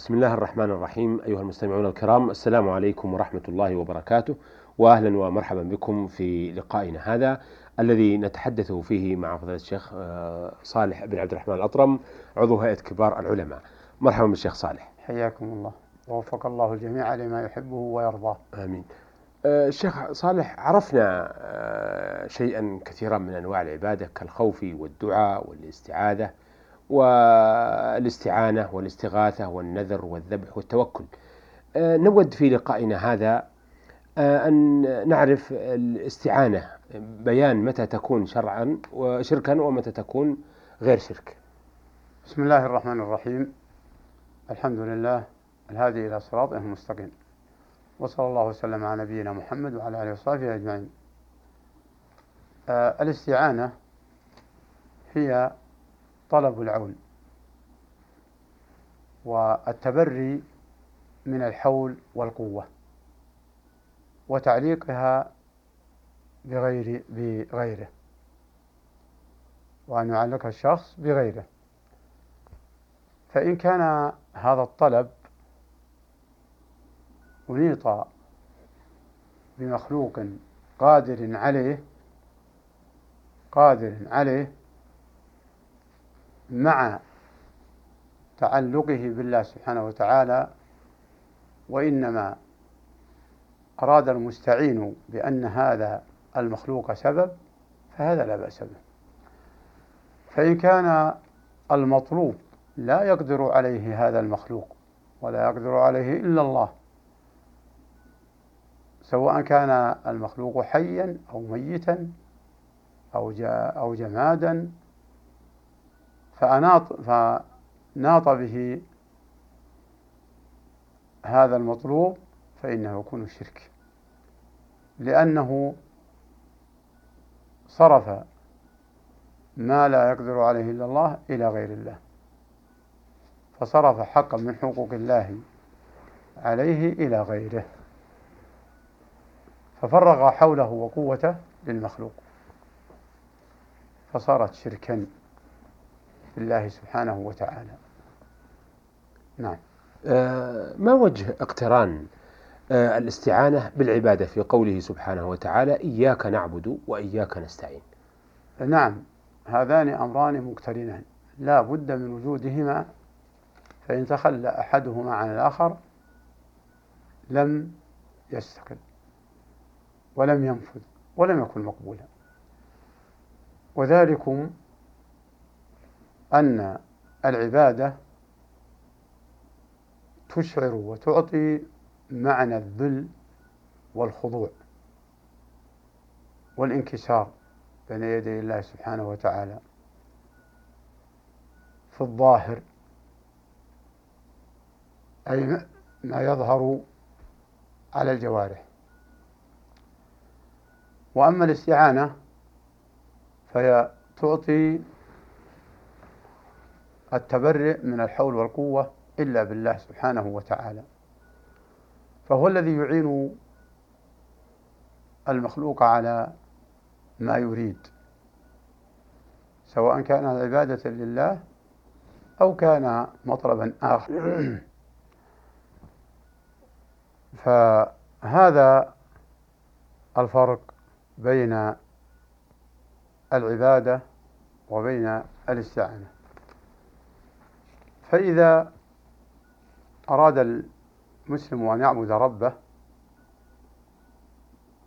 بسم الله الرحمن الرحيم أيها المستمعون الكرام السلام عليكم ورحمة الله وبركاته وأهلا ومرحبا بكم في لقائنا هذا الذي نتحدث فيه مع فضيلة الشيخ آه، صالح بن عبد الرحمن الأطرم عضو هيئة كبار العلماء. مرحبا بالشيخ صالح. حياكم الله. ووفق الله الجميع لما يحبه ويرضاه. آمين. آه، الشيخ صالح عرفنا آه، شيئا كثيرا من أنواع العبادة كالخوف والدعاء والاستعاذة والاستعانة والاستغاثة والنذر والذبح والتوكل. نود في لقائنا هذا أن نعرف الاستعانة بيان متى تكون شرعا وشركا ومتى تكون غير شرك. بسم الله الرحمن الرحيم. الحمد لله الهادي إلى صراطه المستقيم. وصلى الله وسلم على نبينا محمد وعلى آله وصحبه أجمعين. آه الاستعانة هي طلب العون. والتبري من الحول والقوة وتعليقها بغير بغيره وأن يعلق الشخص بغيره. فإن كان هذا الطلب أنيط بمخلوق قادر عليه قادر عليه مع تعلقه بالله سبحانه وتعالى وإنما أراد المستعين بأن هذا المخلوق سبب فهذا لا بأس به. فإن كان المطلوب لا يقدر عليه هذا المخلوق ولا يقدر عليه إلا الله سواء كان المخلوق حيا أو ميتا أو أو جمادا فأناط فناط به هذا المطلوب فإنه يكون شرك لأنه صرف ما لا يقدر عليه إلا الله إلى غير الله. فصرف حقا من حقوق الله عليه إلى غيره. ففرغ حوله وقوته للمخلوق. فصارت شركا. بالله سبحانه وتعالى. نعم. آه ما وجه اقتران آه الاستعانة بالعبادة في قوله سبحانه وتعالى إياك نعبد وإياك نستعين؟ نعم. هذان أمران مقترنان. لا بد من وجودهما فإن تخلى أحدهما عن الآخر لم يستقل ولم ينفذ ولم يكن مقبولا. وذلكم أن العبادة تشعر وتعطي معنى الذل والخضوع والانكسار بين يدي الله سبحانه وتعالى. في الظاهر أي ما يظهر على الجوارح. وأما الاستعانة فهي تعطي التبرئ من الحول والقوة إلا بالله سبحانه وتعالى. فهو الذي يعين المخلوق على ما يريد. سواء كان عبادة لله أو كان مطلبا آخر. فهذا الفرق بين العبادة وبين الاستعانة. فإذا أراد المسلم أن يعبد ربه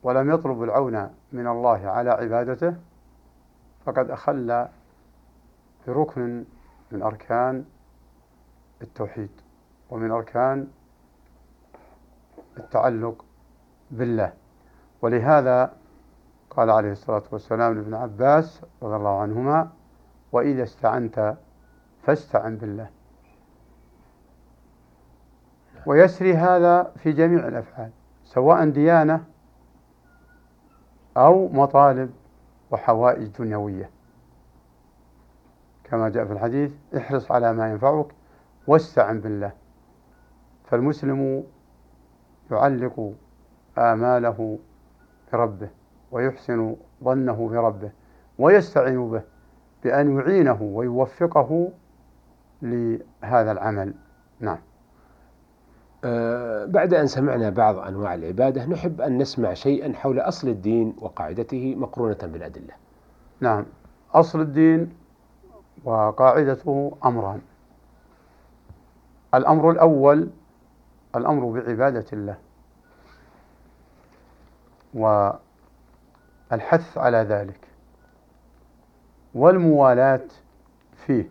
ولم يطلب العون من الله على عبادته فقد أخل بركن من أركان التوحيد ومن أركان التعلق بالله. ولهذا قال عليه الصلاة والسلام لابن عباس رضي الله عنهما وإذا استعنت فاستعن بالله. ويسري هذا في جميع الأفعال سواء ديانة أو مطالب وحوائج دنيوية. كما جاء في الحديث احرص على ما ينفعك واستعن بالله. فالمسلم يعلق آماله بربه ويحسن ظنه بربه ويستعين به بأن يعينه ويوفقه لهذا العمل. نعم. بعد أن سمعنا بعض أنواع العبادة نحب أن نسمع شيئا حول أصل الدين وقاعدته مقرونة بالأدلة. نعم. أصل الدين وقاعدته أمران. الأمر الأول الأمر بعبادة الله. والحث على ذلك. والموالاة فيه.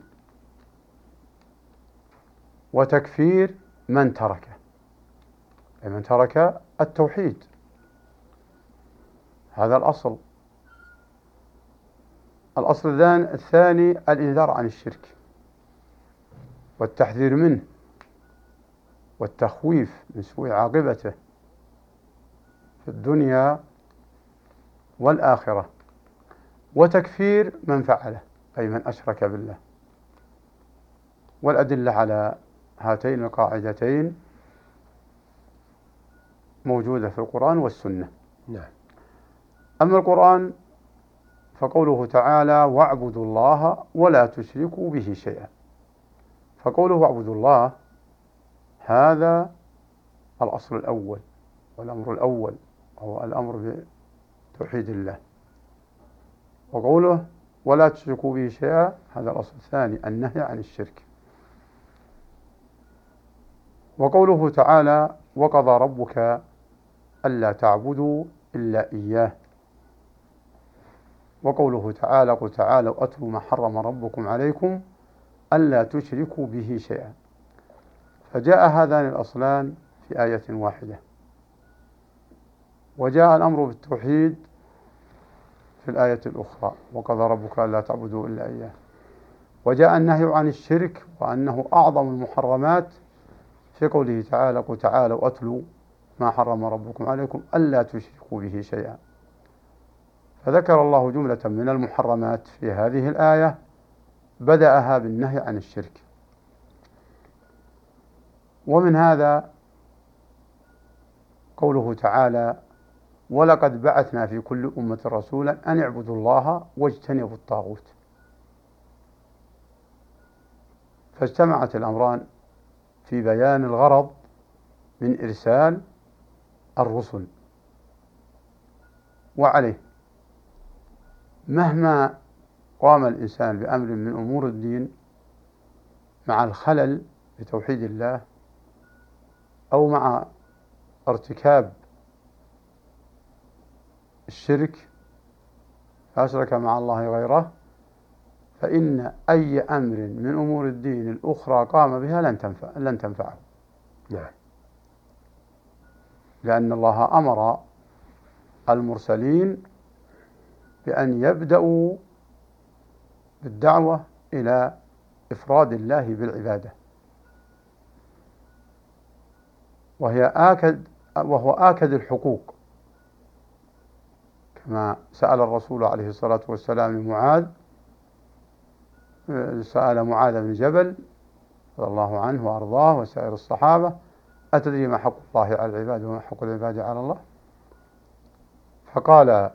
وتكفير من تركه. أي من ترك التوحيد. هذا الأصل. الأصل الثاني الإنذار عن الشرك والتحذير منه والتخويف من سوء عاقبته في الدنيا والآخرة وتكفير من فعله أي من أشرك بالله. والأدلة على هاتين القاعدتين موجودة في القرآن والسنة. نعم. أما القرآن فقوله تعالى واعبدوا الله ولا تشركوا به شيئا. فقوله واعبدوا الله هذا الأصل الأول والأمر الأول هو الأمر بتوحيد الله. وقوله ولا تشركوا به شيئا هذا الأصل الثاني النهي عن الشرك. وقوله تعالى وقضى ربك ألا تعبدوا إلا إياه. وقوله تعالى قل تعالوا أتلوا ما حرم ربكم عليكم ألا تشركوا به شيئا. فجاء هذان الأصلان في آية واحدة. وجاء الأمر بالتوحيد في الآية الأخرى وقضى ربك ألا تعبدوا إلا إياه. وجاء النهي عن الشرك وأنه أعظم المحرمات في قوله تعالى قل تعالوا أتلوا ما حرم ربكم عليكم ألا تشركوا به شيئا. فذكر الله جملة من المحرمات في هذه الآية بدأها بالنهي عن الشرك. ومن هذا قوله تعالى ولقد بعثنا في كل أمة رسولا أن اعبدوا الله واجتنبوا الطاغوت. فاجتمعت الأمران في بيان الغرض من إرسال الرسل وعليه مهما قام الإنسان بأمر من أمور الدين مع الخلل بتوحيد الله أو مع ارتكاب الشرك فأشرك مع الله غيره فإن أي أمر من أمور الدين الأخرى قام بها لن تنفع لن تنفعه. نعم. لأن الله أمر المرسلين بأن يبدأوا بالدعوة إلى إفراد الله بالعبادة. وهي آكد وهو آكد الحقوق. كما سأل الرسول عليه الصلاة والسلام معاذ سأل معاذ بن جبل رضي الله عنه وأرضاه وسائر الصحابة أتدري ما حق الله على العباد وما حق العباد على الله؟ فقال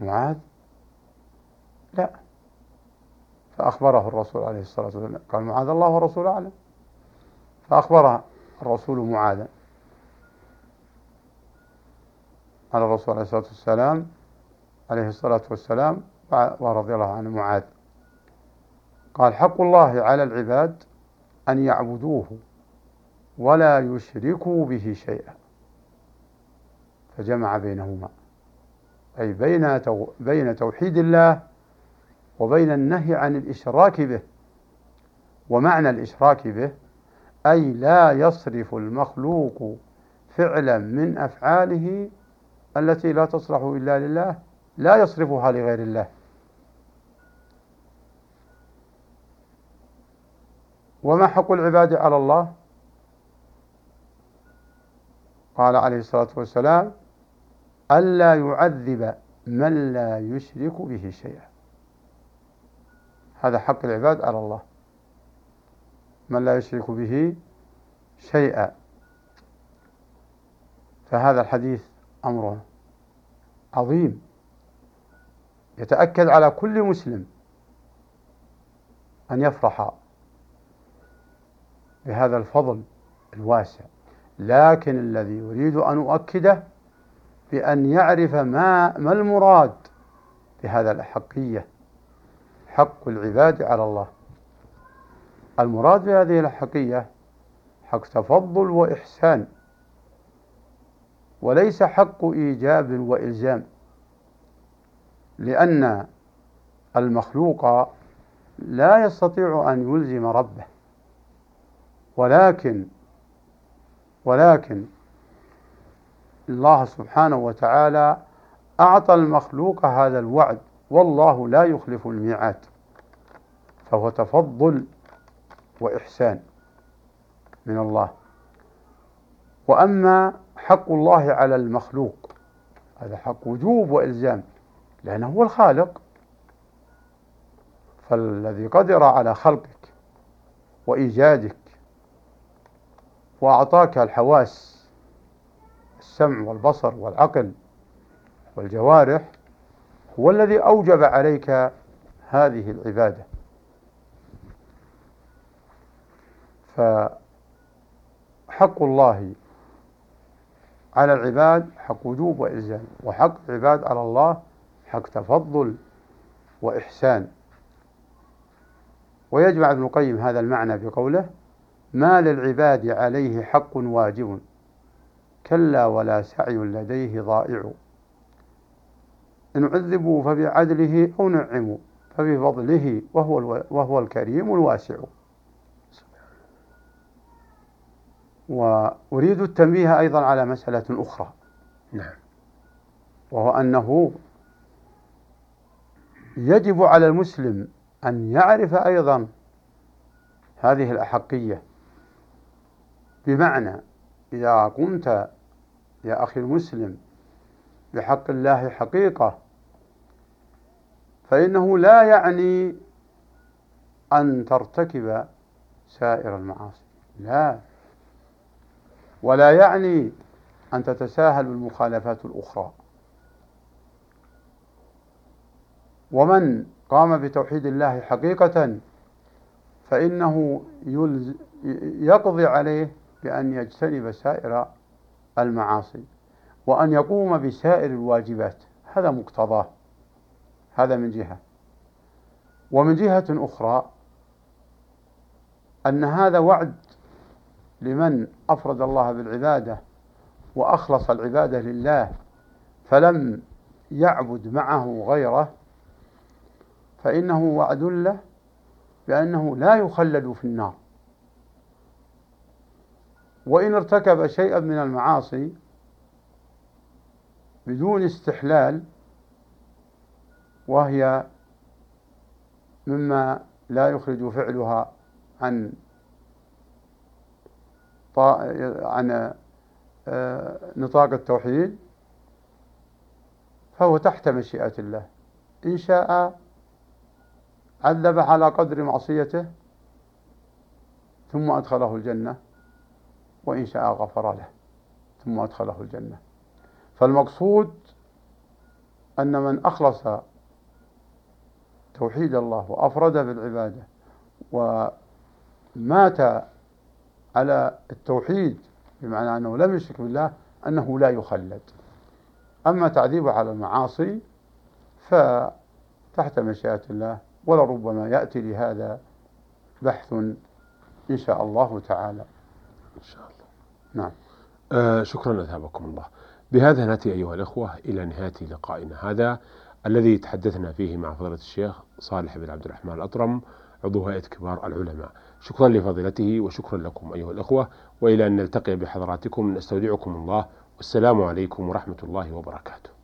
معاذ لا. فأخبره الرسول عليه الصلاة والسلام. قال معاذ الله ورسوله أعلم. فأخبر الرسول معاذا. على الرسول عليه الصلاة والسلام عليه الصلاة والسلام ورضي الله عنه معاذ. قال حق الله على العباد أن يعبدوه. ولا يشركوا به شيئا. فجمع بينهما. أي بين بين توحيد الله وبين النهي عن الإشراك به. ومعنى الإشراك به أي لا يصرف المخلوق فعلا من أفعاله التي لا تصلح إلا لله لا يصرفها لغير الله. وما حق العباد على الله؟ قال عليه الصلاة والسلام ألا يعذب من لا يشرك به شيئا. هذا حق العباد على الله. من لا يشرك به شيئا. فهذا الحديث أمره عظيم. يتأكد على كل مسلم أن يفرح بهذا الفضل الواسع. لكن الذي يريد أن أؤكده بأن يعرف ما ما المراد بهذا الأحقية حق العباد على الله. المراد بهذه الأحقية حق تفضل وإحسان وليس حق إيجاب وإلزام لأن المخلوق لا يستطيع أن يلزم ربه ولكن ولكن الله سبحانه وتعالى أعطى المخلوق هذا الوعد والله لا يخلف الميعاد فهو تفضل وإحسان من الله. وأما حق الله على المخلوق هذا حق وجوب وإلزام لأنه هو الخالق. فالذي قدر على خلقك وإيجادك وأعطاك الحواس السمع والبصر والعقل والجوارح هو الذي أوجب عليك هذه العبادة. فحق الله على العباد حق وجوب وإلزام وحق العباد على الله حق تفضل وإحسان. ويجمع ابن القيم هذا المعنى بقوله ما للعباد عليه حق واجب كلا ولا سعي لديه ضائع. إن عذبوا فبعدله أو نعموا فبفضله وهو, وهو الكريم الواسع. وأريد التنبيه أيضا على مسألة أخرى. نعم. وهو أنه يجب على المسلم أن يعرف أيضا هذه الأحقية. بمعنى إذا قمت يا أخي المسلم بحق الله حقيقة فإنه لا يعني أن ترتكب سائر المعاصي لا. ولا يعني أن تتساهل بالمخالفات الأخرى. ومن قام بتوحيد الله حقيقة فإنه يقضي عليه بأن يجتنب سائر المعاصي وأن يقوم بسائر الواجبات. هذا مقتضاه. هذا من جهة. ومن جهة أخرى أن هذا وعد لمن أفرد الله بالعبادة وأخلص العبادة لله فلم يعبد معه غيره فإنه وعد له بأنه لا يخلد في النار. وإن ارتكب شيئا من المعاصي بدون استحلال وهي مما لا يخرج فعلها عن عن آه، نطاق التوحيد فهو تحت مشيئة الله. إن شاء عذب على قدر معصيته ثم أدخله الجنة. وإن شاء غفر له ثم أدخله الجنة. فالمقصود أن من أخلص توحيد الله وأفرد بالعبادة ومات على التوحيد بمعنى أنه لم يشرك بالله أنه لا يخلد. أما تعذيبه على المعاصي فتحت مشيئة الله ولربما يأتي لهذا بحث إن شاء الله تعالى. إن شاء الله. نعم. آه شكرا أثابكم الله. بهذا نأتي أيها الأخوة إلى نهاية لقائنا هذا الذي تحدثنا فيه مع فضيلة الشيخ صالح بن عبد الرحمن الأطرم عضو هيئة كبار العلماء. شكرا لفضيلته وشكرا لكم أيها الأخوة وإلى أن نلتقي بحضراتكم نستودعكم الله والسلام عليكم ورحمة الله وبركاته.